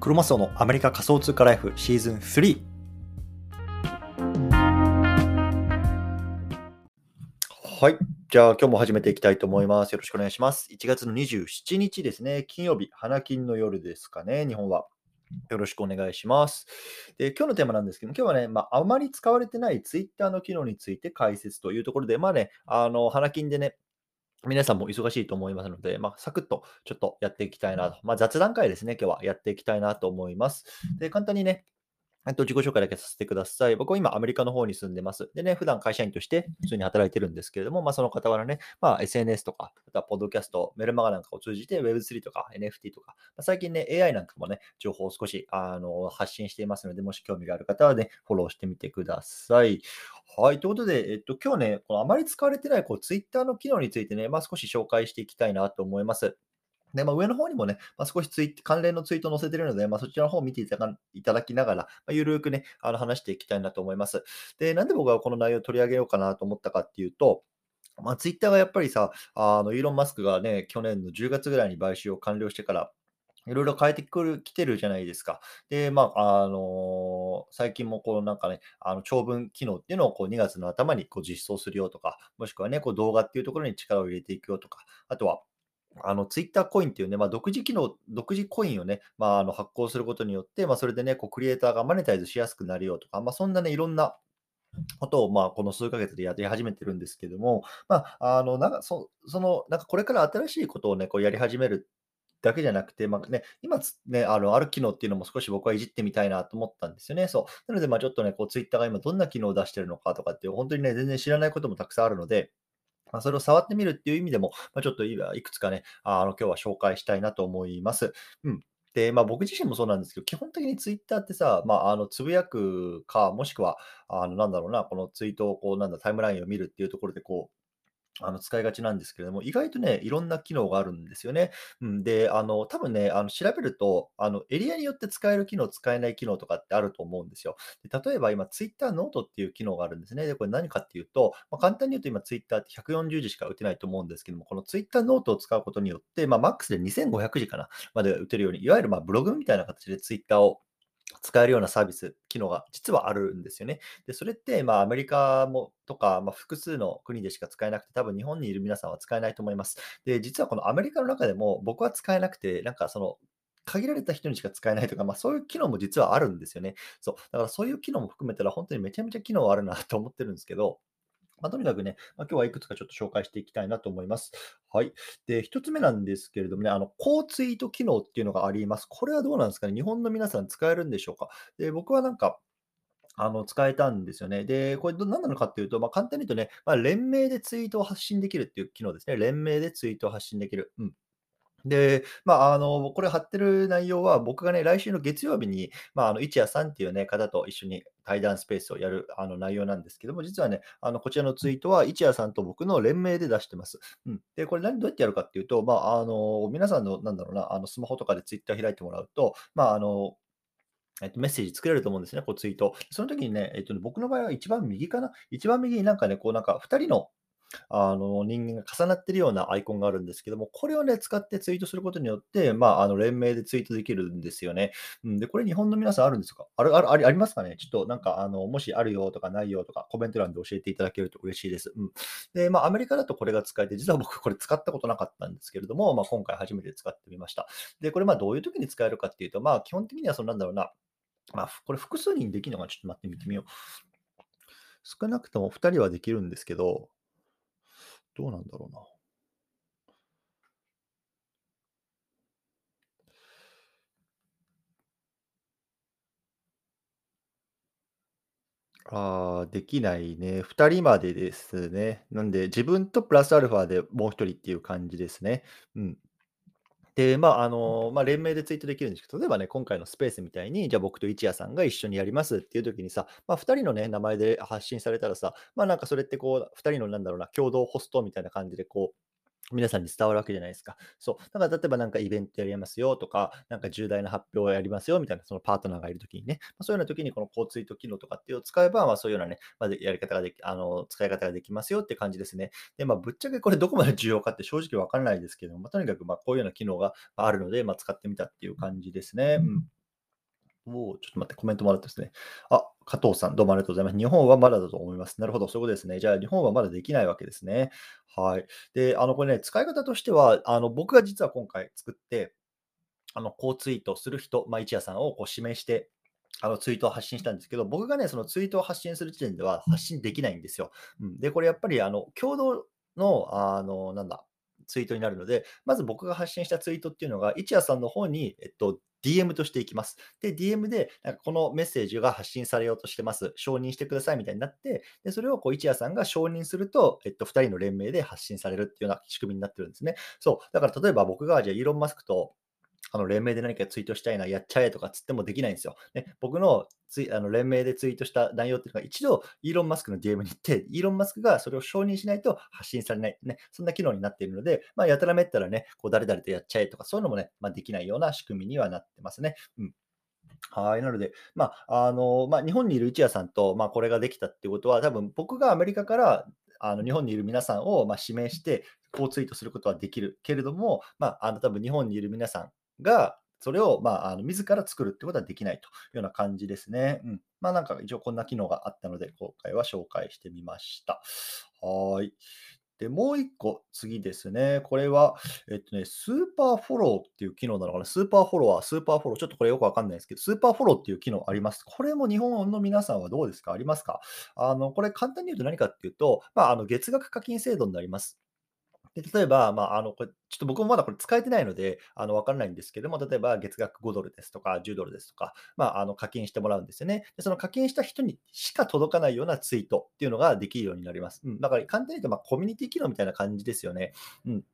クロマスオのアメリカ仮想通貨ライフシーズン3。はい。じゃあ今日も始めていきたいと思います。よろしくお願いします。1月の27日ですね。金曜日、花金の夜ですかね、日本は。よろしくお願いします。で今日のテーマなんですけども、今日はね、まあ、あまり使われてない Twitter の機能について解説というところで、まあね、あの、花金でね、皆さんも忙しいと思いますので、まあ、サクッとちょっとやっていきたいなと。まあ、雑談会ですね、今日はやっていきたいなと思います。で、簡単にね、えっと、自己紹介だけさせてください。僕は今アメリカの方に住んでます。でね、普段会社員として普通に働いてるんですけれども、まあその傍らね、まあ SNS とか、あとはポッドキャスト、メルマガなんかを通じて Web3 とか NFT とか、まあ、最近ね、AI なんかもね、情報を少しあの発信していますので、もし興味がある方はね、フォローしてみてください。はい。ということで、えっと、今日ね、このあまり使われてないこう Twitter の機能についてね、まあ少し紹介していきたいなと思います。で、まあ、上の方にもね、まあ、少しツイ関連のツイート載せてるので、まあ、そちらの方を見ていただいただきながら、まあ、ゆるーくね、あの話していきたいなと思います。で、なんで僕がこの内容を取り上げようかなと思ったかっていうと、まあ、ツイッターがやっぱりさ、あのイーロン・マスクがね、去年の10月ぐらいに買収を完了してから、いろいろ変えてくる、来てるじゃないですか。で、まあ、あのー、最近もこのなんかね、あの長文機能っていうのをこう2月の頭にこう実装するよとか、もしくはね、こう動画っていうところに力を入れていくよとか、あとは、あの、ツイッターコインっていうね、まあ、独自機能、独自コインをね、まあ、あの発行することによって、まあ、それでね、こうクリエイターがマネタイズしやすくなるよとか、まあ、そんなね、いろんなことを、まあ、この数ヶ月でやり始めてるんですけども、まあ、あの、なんか、そその、なんかこれから新しいことをね、こうやり始めるだけじゃなくて、まあね、今ね、あの、ある機能っていうのも少し僕はいじってみたいなと思ったんですよね。そう。なので、まあちょっとね、こう、ツイッターが今どんな機能を出してるのかとかっていう、本当にね、全然知らないこともたくさんあるので、ま、それを触ってみるっていう意味でも、まあ、ちょっといくつかね、あの今日は紹介したいなと思います。うん。で、まあ、僕自身もそうなんですけど、基本的にツイッターってさ、まあ、あのつぶやくか、もしくは、あのなんだろうな、このツイートをこう、なんだ、タイムラインを見るっていうところで、こう、あの、使いがちなんですけれども、意外とね、いろんな機能があるんですよね。うん、で、あの、多分ね、あの、調べると、あの、エリアによって使える機能、使えない機能とかってあると思うんですよ。で例えば今、Twitter ノートっていう機能があるんですね。で、これ何かっていうと、まあ、簡単に言うと今、Twitter って140字しか打てないと思うんですけども、この Twitter ノートを使うことによって、まあ、マックスで2500字かな、まで打てるように、いわゆるまブログみたいな形で Twitter を使えるようなサービス、機能が実はあるんですよね。で、それって、まあ、アメリカもとか、まあ、複数の国でしか使えなくて、多分日本にいる皆さんは使えないと思います。で、実はこのアメリカの中でも僕は使えなくて、なんかその、限られた人にしか使えないとか、まあ、そういう機能も実はあるんですよね。そう。だからそういう機能も含めたら、本当にめちゃめちゃ機能あるなと思ってるんですけど、まあ、とにかくね、まあ、今日はいくつかちょっと紹介していきたいなと思います。はい。で、一つ目なんですけれどもね、あの、高ツイート機能っていうのがあります。これはどうなんですかね？日本の皆さん使えるんでしょうか？で、僕はなんか、あの、使えたんですよね。で、これ何なのかっていうと、まあ、簡単に言うとね、まあ、連名でツイートを発信できるっていう機能ですね。連名でツイートを発信できる。うん。で、まあ、あの、これ貼ってる内容は、僕がね、来週の月曜日に、まあ、あの、一夜さんっていうね、方と一緒に対談スペースをやるあの内容なんですけども、実はね、あの、こちらのツイートは、一夜さんと僕の連名で出してます。うん。で、これ何、どうやってやるかっていうと、まあ、あの、皆さんの、なんだろうな、あの、スマホとかでツイッター開いてもらうと、まあ、あの、えっと、メッセージ作れると思うんですね、こうツイート。その時にね、えっとね、僕の場合は一番右かな一番右になんかね、こうなんか2人のあの、人間が重なってるようなアイコンがあるんですけども、これをね、使ってツイートすることによって、まあ、あの、連名でツイートできるんですよね。うん、で、これ日本の皆さんあるんですか？ある、ある、ありますかね？ちょっとなんか、あの、もしあるよとかないよとか、コメント欄で教えていただけると嬉しいです。うん。で、まあ、アメリカだとこれが使えて、実は僕これ使ったことなかったんですけれども、まあ、今回初めて使ってみました。で、これま、どういう時に使えるかっていうと、まあ、基本的にはそのなんだろうな、まあ、これ複数人できるのかちょっと待ってみてみよう。少なくとも2人はできるんですけど、どうなんだろうな。ああ、できないね。2人までですね。なんで、自分とプラスアルファでもう1人っていう感じですね。うん。で、まあ、あの、まあ、連名でツイートできるんですけど、例えばね、今回のスペースみたいに、じゃあ僕と一夜さんが一緒にやりますっていう時にさ、まあ、2人のね、名前で発信されたらさ、まあ、なんかそれってこう、2人のなんだろうな、共同ホストみたいな感じでこう、皆さんに伝わるわけじゃないですか。そう。だから例えばなんかイベントやりますよとか、なんか重大な発表をやりますよみたいなそのパートナーがいるときにね、まあ、そういうようなときにこの交通と機能とかっていうのを使えば、まあそういうようなね、まずやり方ができ、あの、使い方ができますよって感じですね。で、まあぶっちゃけこれどこまで重要かって正直わからないですけども、まあ、とにかくまあこういうような機能があるので、まあ使ってみたっていう感じですね。うんお、ちょっと待って、コメントもらってですね。あ、加藤さん、どうもありがとうございます。日本はまだだと思います。なるほど、そういうことですね。じゃあ、日本はまだできないわけですね。はい。で、あの、これね、使い方としては、あの、僕が実は今回作って、あの、こうツイートする人、まあ、一夜さんをこう指名して、あのツイートを発信したんですけど、僕がね、そのツイートを発信する時点では発信できないんですよ。うん、で、これやっぱりあの共同の、あの、なんだ、ツイートになるので、まず僕が発信したツイートっていうのが、一夜さんの方に、えっと、DM としていきます。で、DM で、なんかこのメッセージが発信されようとしてます。承認してくださいみたいになって、で、それをこう一夜さんが承認すると、えっと、2人の連名で発信されるっていうような仕組みになってるんですね。そう。だから例えば僕が、じゃあイーロン・マスクとあの連名で何かツイートしたいな、やっちゃえとかつってもできないんですよ。ね、僕のツイあの連名でツイートした内容っていうのが一度イーロン・マスクの DM に行って、イーロン・マスクがそれを承認しないと発信されない、ね、そんな機能になっているので、まあ、やたらめったらね、こう誰々とやっちゃえとか、そういうのもね、まあ、できないような仕組みにはなってますね。うんはい。なので、まあ、あの、まあ、日本にいる一夜さんと、まあ、これができたっていうことは、多分僕がアメリカからあの日本にいる皆さんを、まあ、指名して、こうツイートすることはできるけれども、まあ、あの多分日本にいる皆さんが、それを、まあ、あの自ら作るってことはできないというような感じですね。うん。まあなんか一応こんな機能があったので、今回は紹介してみました。はい。で、もう一個、次ですね。これは、えっとね、スーパーフォローっていう機能なのかな？スーパーフォロワー、スーパーフォロー。ちょっとこれよくわかんないですけど、スーパーフォローっていう機能あります。これも日本の皆さんはどうですか？ありますか？あの、これ簡単に言うと何かっていうと、まあ、あの月額課金制度になります。で、例えば、まあ、あの、これ、ちょっと僕もまだこれ使えてないので、あの、わからないんですけども、例えば月額5ドルですとか、10ドルですとか、まあ、あの、課金してもらうんですよね。で、その課金した人にしか届かないようなツイートっていうのができるようになります。うん。だから簡単に言うと、まあ、コミュニティ機能みたいな感じですよね。うん。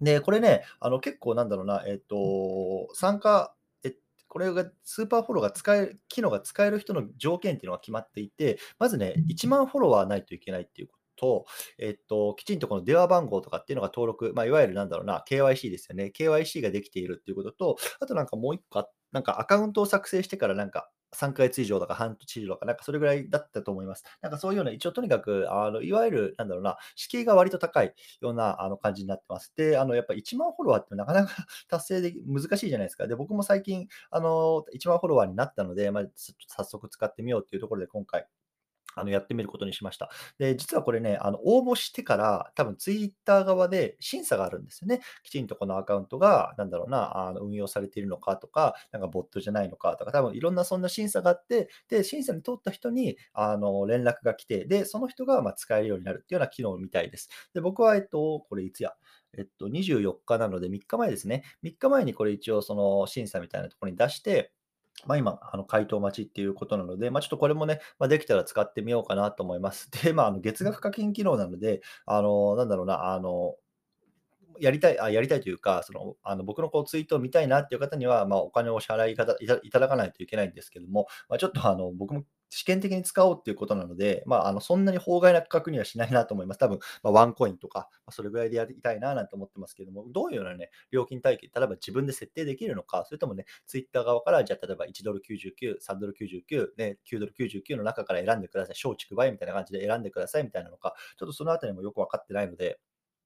で、これね、あの、結構なんだろうな、えっと、参加えこれがスーパーフォローが使える、機能が使える人の条件っていうのが決まっていて、まずね、1万フォロワーないといけないっていうと、えっと、きちんとこの電話番号とかっていうのが登録、まあ、いわゆるなんだろうな、KYC ですよね。KYC ができているっていうことと、あとなんかもう一個、なんかアカウントを作成してからなんか3ヶ月以上とか半年以上とか、なんかそれぐらいだったと思います。なんかそういうような、一応とにかく、あのいわゆる、なんだろうな、敷居が割と高いようなあの感じになってます。で、あのやっぱ1万フォロワーってなかなか 達成で難しいじゃないですか。で、僕も最近、あの1万フォロワーになったので、まあ、早速使ってみようっていうところで今回、あの、やってみることにしました。で、実はこれね、あの、応募してから、多分ツイッター側で審査があるんですよね。きちんとこのアカウントが、なんだろうな、あの運用されているのかとか、なんかボットじゃないのかとか、多分いろんなそんな審査があって、で、審査に通った人に、あの、連絡が来て、で、その人が、ま、使えるようになるっていうような機能みたいです。で、僕は、えっと、これいつや、えっと、24日なので3日前ですね。3日前にこれ一応その審査みたいなところに出して、まあ、今、あの回答待ちっていうことなので、まあ、ちょっとこれもね、まあ、できたら使ってみようかなと思います。で、まあ、あの月額課金機能なので、あの、なんだろうな、あの、やりたい、あやりたいというか、そのあの僕のこうツイートを見たいなっていう方には、まあ、お金をお支払いいただいただかないといけないんですけども、まあ、ちょっとあの僕も試験的に使おうっていうことなので、まあ、あのそんなに法外な価格にはしないなと思います。多分、まあ、ワンコインとか、まあ、それぐらいでやりたいななんて思ってますけども、どういうようなね、料金体系、例えば自分で設定できるのか、それともね、ツイッター側から、じゃあ例えば1ドル99、3ドル99、ね、9ドル99の中から選んでください。小畜梅みたいな感じで選んでくださいみたいなのか、ちょっとそのあたりもよくわかってないので、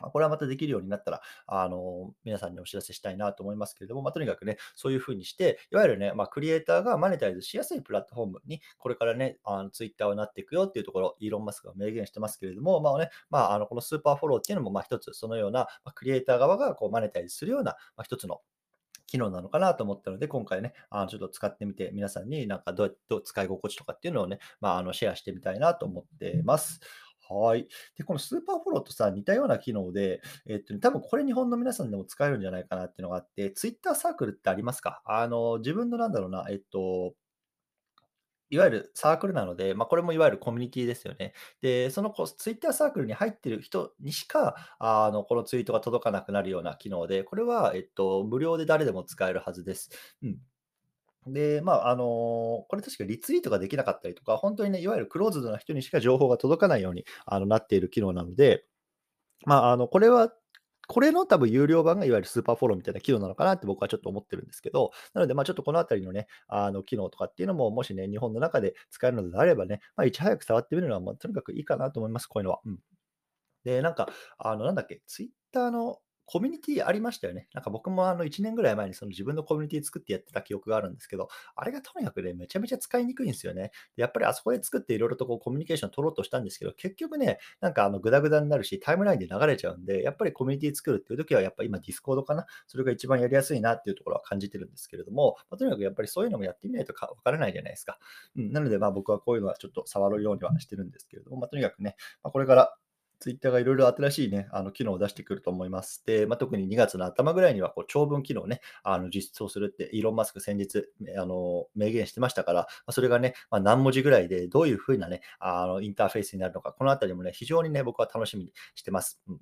これはまたできるようになったら、あの、皆さんにお知らせしたいなと思いますけれども、まあ、とにかくね、そういうふうにして、いわゆるね、まあ、クリエイターがマネタイズしやすいプラットフォームに、これからね、あのツイッターはなっていくよっていうところ、イーロン・マスクが明言してますけれども、まあね、まあ、あのこのスーパーフォローっていうのも、まあ、一つ、そのような、ま、クリエイター側がこうマネタイズするような、まあ、一つの機能なのかなと思ったので、今回ね、あのちょっと使ってみて、皆さんになんかどうやって使い心地とかっていうのをね、まあ、あのシェアしてみたいなと思ってます。はい。で、このスーパーフォローとさ、似たような機能で、えっとね、多分これ日本の皆さんでも使えるんじゃないかなっていうのがあって、ツイッターサークルってありますか？あの、自分のなんだろうな、えっと、いわゆるサークルなので、まあ、これもいわゆるコミュニティですよね。で、そのこツイッターサークルに入ってる人にしか、あの、このツイートが届かなくなるような機能で、これは、えっと、無料で誰でも使えるはずです。うん。で、まあ、あの、これ確かリツイートができなかったりとか、本当にね、いわゆるクローズドな人にしか情報が届かないように、あの、なっている機能なので、まあ、あの、これは、これの多分有料版がいわゆるスーパーフォローみたいな機能なのかなって僕はちょっと思ってるんですけど、なので、まあ、ちょっとこのあたりのね、あの、機能とかっていうのも、もしね、日本の中で使えるのであればね、まあ、いち早く触ってみるのは、まあ、とにかくいいかなと思います、こういうのは。うん。で、なんか、あの、なんだっけ、ツイッターのコミュニティありましたよね。なんか僕もあの1年ぐらい前にその自分のコミュニティ作ってやってた記憶があるんですけど、あれがとにかくね、めちゃめちゃ使いにくいんですよね。やっぱりあそこで作っていろいろとこうコミュニケーション取ろうとしたんですけど、結局ね、なんかあのグダグダになるし、タイムラインで流れちゃうんで、やっぱりコミュニティ作るっていう時は、やっぱ今ディスコードかな、それが一番やりやすいなっていうところは感じてるんですけれども、まあ、とにかくやっぱりそういうのもやってみないとわからないじゃないですか。うん、なので、まあ僕はこういうのはちょっと触るようにはしてるんですけれども、まあ、とにかくね、まあ、これからツイッターがいろいろ新しいね、あの機能を出してくると思います。で、まあ、特に2月の頭ぐらいにはこう長文機能ね、あの実装するって、イーロン・マスク先日、あの明言してましたから、まあ、それがね、まあ、何文字ぐらいでどういうふうなね、あのインターフェースになるのか、このあたりもね、非常にね、僕は楽しみにしてます。うん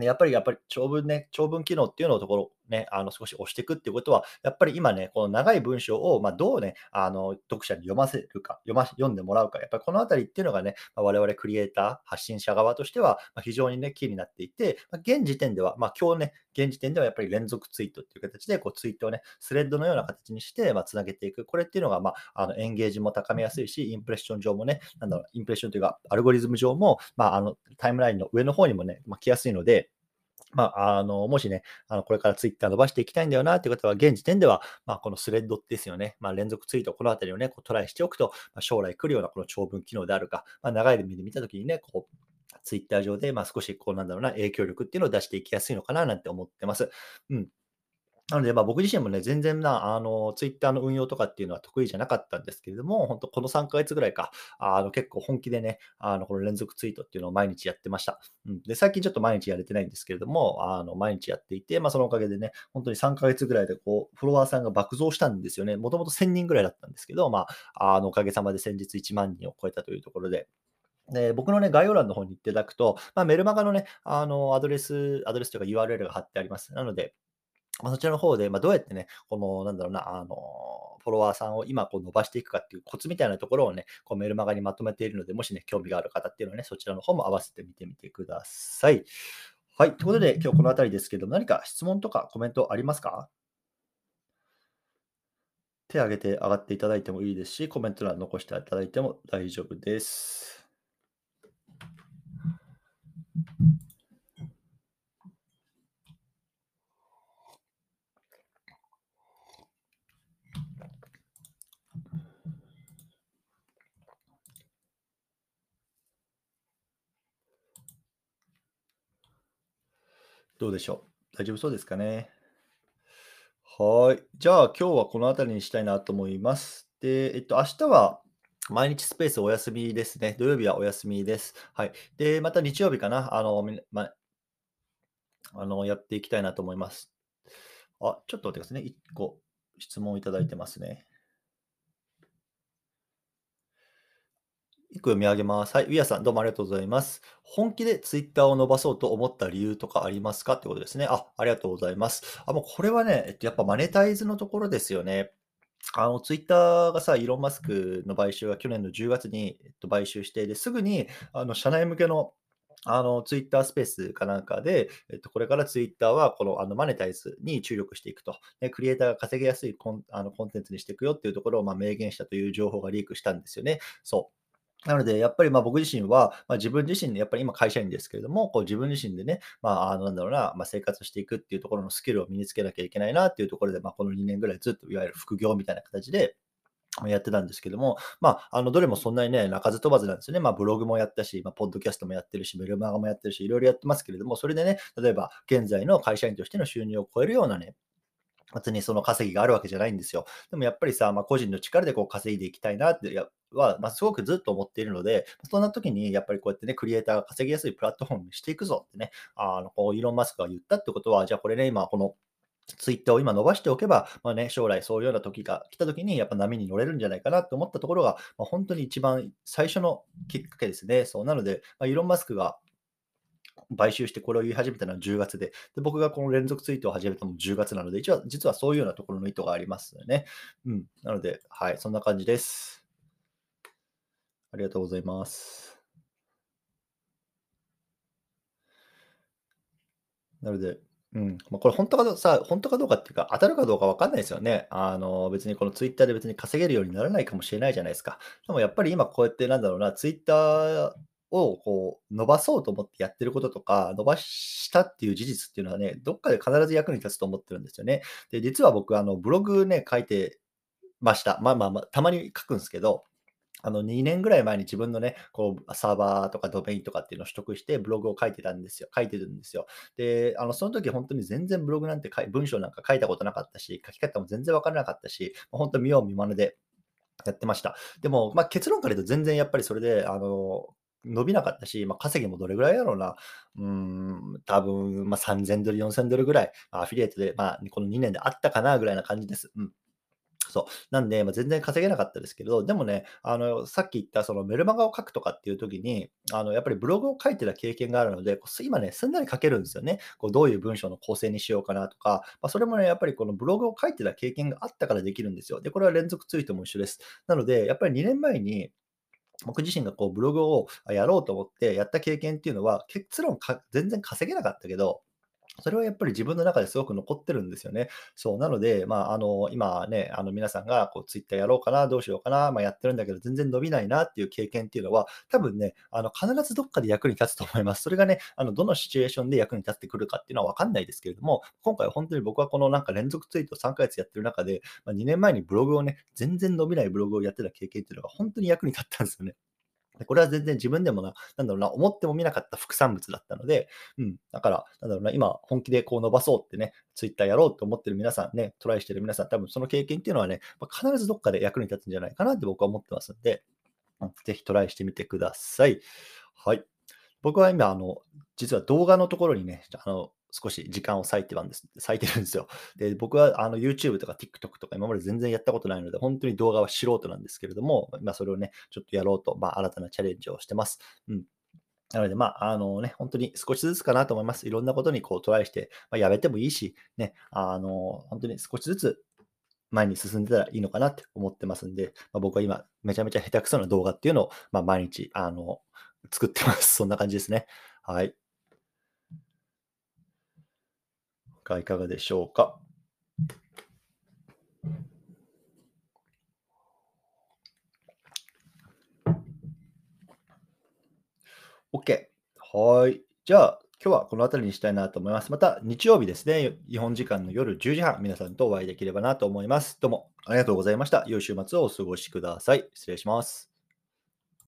やっぱり、やっぱり長文ね、長文機能っていうのをところね、あの少し押していくっていうことは、やっぱり今ね、この長い文章を、まどうね、あの読者に読ませるか、読ま読んでもらうか、やっぱりこのあたりっていうのがね、ま我々クリエイター、発信者側としては、ま非常にね、キーになっていて、ま現時点では、ま、今日ね、現時点ではやっぱり連続ツイートっていう形で、こうツイートをね、スレッドのような形にして、まあ、つなげていく。これっていうのが、まあ、のエンゲージも高めやすいし、インプレッション上もね、なんだろう、インプレッションというか、アルゴリズム上も、まあ、あのタイムラインの上の方にもね、まあ、来やすいので、まあ、あの、もしね、あの、これからツイッター伸ばしていきたいんだよなっていう方は、現時点では、まあ、このスレッドですよね。まあ、連続ツイート、このあたりをね、こうトライしておくと、まあ、将来来るようなこの長文機能であるか、まあ、長い目で見たときにね、こう、ツイッター上で、まあ、少しこうなんだろうな、影響力っていうのを出していきやすいのかななんて思ってます。うん。なので、まあ、僕自身もね、全然な、あの、ツイッターの運用とかっていうのは得意じゃなかったんですけれども、本当この3ヶ月ぐらいか、あの、結構本気でね、あの、この連続ツイートっていうのを毎日やってました。うん。で、最近ちょっと毎日やれてないんですけれども、あの、毎日やっていて、まあ、そのおかげでね、本当に3ヶ月ぐらいで、こう、フォロワーさんが爆増したんですよね。もともと1000人ぐらいだったんですけど、まあ、あの、おかげさまで先日1万人を超えたというところで、で、僕のね、概要欄の方に行っていただくと、まあ、メルマガのね、あの、アドレス、アドレスというか URL が貼ってあります。なので、ま、そちらの方で、ま、どうやってね、この、なんだろうな、あの、フォロワーさんを今こう伸ばしていくかっていうコツみたいなところをね、こうメルマガにまとめているので、もしね、興味がある方っていうのはね、そちらの方も合わせてみてみてください。はい。ということで、今日この辺りですけども、何か質問とかコメントありますか？手を挙げて上がっていただいてもいいですし、コメント欄残していただいても大丈夫です。どうでしょう？大丈夫そうですかね？はい。じゃあ、今日はこの辺りにしたいなと思います。で、えっと、明日は毎日スペースお休みですね。土曜日はお休みです。はい。で、また日曜日かな？あの、ま、あのやっていきたいなと思います。あ、ちょっと待ってくださいね。1個質問いただいてますね。一個読み上げます。はい。ウィアさん、どうもありがとうございます。本気でツイッターを伸ばそうと思った理由とかありますか？ってことですね。あ、ありがとうございます。あ、もうこれはね、えっと、やっぱマネタイズのところですよね。あの、ツイッターがさ、イーロン・マスクの買収が去年の10月に、えっと、買収して、ですぐに、あの、社内向けのあの、ツイッタースペースかなんかで、えっと、これからツイッターは、この、あの、マネタイズに注力していくと。ね、クリエイターが稼ぎやすいコンあのコンテンツにしていくよっていうところを、まあ、明言したという情報がリークしたんですよね。そう。なので、やっぱりまあ僕自身は、まあ、自分自身で、やっぱり今会社員ですけれども、こう自分自身でね、まあ、あなんだろうな、まあ、生活していくっていうところのスキルを身につけなきゃいけないなっていうところで、まあ、この2年ぐらいずっといわゆる副業みたいな形で、やってたんですけども、まあ、あのどれもそんなにね、鳴かず飛ばずなんですよね。まあ、ブログもやったし、まあ、ポッドキャストもやってるし、メルマガもやってるし、いろいろやってますけれども、それでね、例えば現在の会社員としての収入を超えるようなね、別にその稼ぎがあるわけじゃないんですよ。でもやっぱりさ、まあ、個人の力でこう稼いでいきたいなっては、まあ、すごくずっと思っているので、そんな時にやっぱりこうやってね、クリエイターが稼ぎやすいプラットフォームにしていくぞってね、あのこうイーロン・マスクが言ったってことは、じゃあこれね、今このツイッターを今伸ばしておけば、まあね、将来そういうような時が来た時にやっぱ波に乗れるんじゃないかなと思ったところが、まあ、本当に一番最初のきっかけですね。そうなので、まあ、イーロン・マスクが買収してこれを言い始めたのは10月で、で僕がこの連続ツイートを始めたのも10月なので、一応実はそういうようなところの意図がありますよね。うん。なので、はい、そんな感じです。ありがとうございます。なので、うん、まあ、これ本当かどさ、本当かどうかっていうか、当たるかどうかわかんないですよね。あの、別にこのツイッターで別に稼げるようにならないかもしれないじゃないですか。でもやっぱり今こうやってなんだろうな、ツイッターをこう伸ばそうと思ってやってることとか、伸ばしたっていう事実っていうのはね、どっかで必ず役に立つと思ってるんですよね。で、実は僕、あの、ブログね、書いてました。まあまあまあ、たまに書くんですけど、あの、2年ぐらい前に自分のね、こう、サーバーとかドメインとかっていうのを取得して、ブログを書いてたんですよ。書いてるんですよ。で、あの、その時本当に全然ブログなんて文章なんか書いたことなかったし、書き方も全然わからなかったし、本当見よう見まねでやってました。でも、まあ、結論から言うと全然やっぱりそれで、あの、伸びなかったし、まあ、稼ぎもどれぐらいやろうな。うん、多分、まあ、3000ドル、4000ドルぐらい、アフィリエイトで、まあ、この2年であったかなぐらいな感じです。うん。そう。なんで、まあ、全然稼げなかったですけど、でもね、あの、さっき言ったそのメルマガを書くとかっていう時に、あの、やっぱりブログを書いてた経験があるので、今ね、すんなり書けるんですよね。こうどういう文章の構成にしようかなとか、まあ、それもね、やっぱりこのブログを書いてた経験があったからできるんですよ。で、これは連続ツイートも一緒です。なので、やっぱり2年前に、僕自身がこうブログをやろうと思ってやった経験っていうのは、結論か全然稼げなかったけど、それはやっぱり自分の中ですごく残ってるんですよね。そう、なので、まあ、あの、今ね、あの、皆さんがこう、ツイッターやろうかな、どうしようかな、まあ、やってるんだけど、全然伸びないなっていう経験っていうのは、多分ね、あの、必ずどっかで役に立つと思います。それがね、あの、どのシチュエーションで役に立ってくるかっていうのはわかんないですけれども、今回本当に僕はこのなんか連続ツイート3ヶ月やってる中で、まあ、2年前にブログをね、全然伸びないブログをやってた経験っていうのが本当に役に立ったんですよね。これは全然自分でもな、なんだろうな、思ってもみなかった副産物だったので、うん、だから、なんだろうな、今、本気でこう伸ばそうってね、ツイッターやろうと思ってる皆さんね、トライしてる皆さん、多分その経験っていうのはね、必ずどっかで役に立つんじゃないかなって僕は思ってますんで、うん、ぜひトライしてみてください。はい。僕は今、あの、実は動画のところにね、あの、少し時間を割いてんです、割いてるんですよ。で、僕はあの YouTube とか TikTok とか今まで全然やったことないので、本当に動画は素人なんですけれども、今それをね、ちょっとやろうと、まあ、新たなチャレンジをしてます。うん。なので、まあ、あのね、本当に少しずつかなと思います。いろんなことにこうトライして、まあ、やめてもいいし、ね、あの、本当に少しずつ前に進んでたらいいのかなって思ってますんで、まあ、僕は今、めちゃめちゃ下手くそな動画っていうのを、まあ、毎日、あの、作ってます。そんな感じですね。はい。かいかがでしょうか？OK。はい。じゃあ、今日はこの辺りにしたいなと思います。また日曜日ですね、日本時間の夜10時半、皆さんとお会いできればなと思います。どうもありがとうございました。良い週末をお過ごしください。失礼します。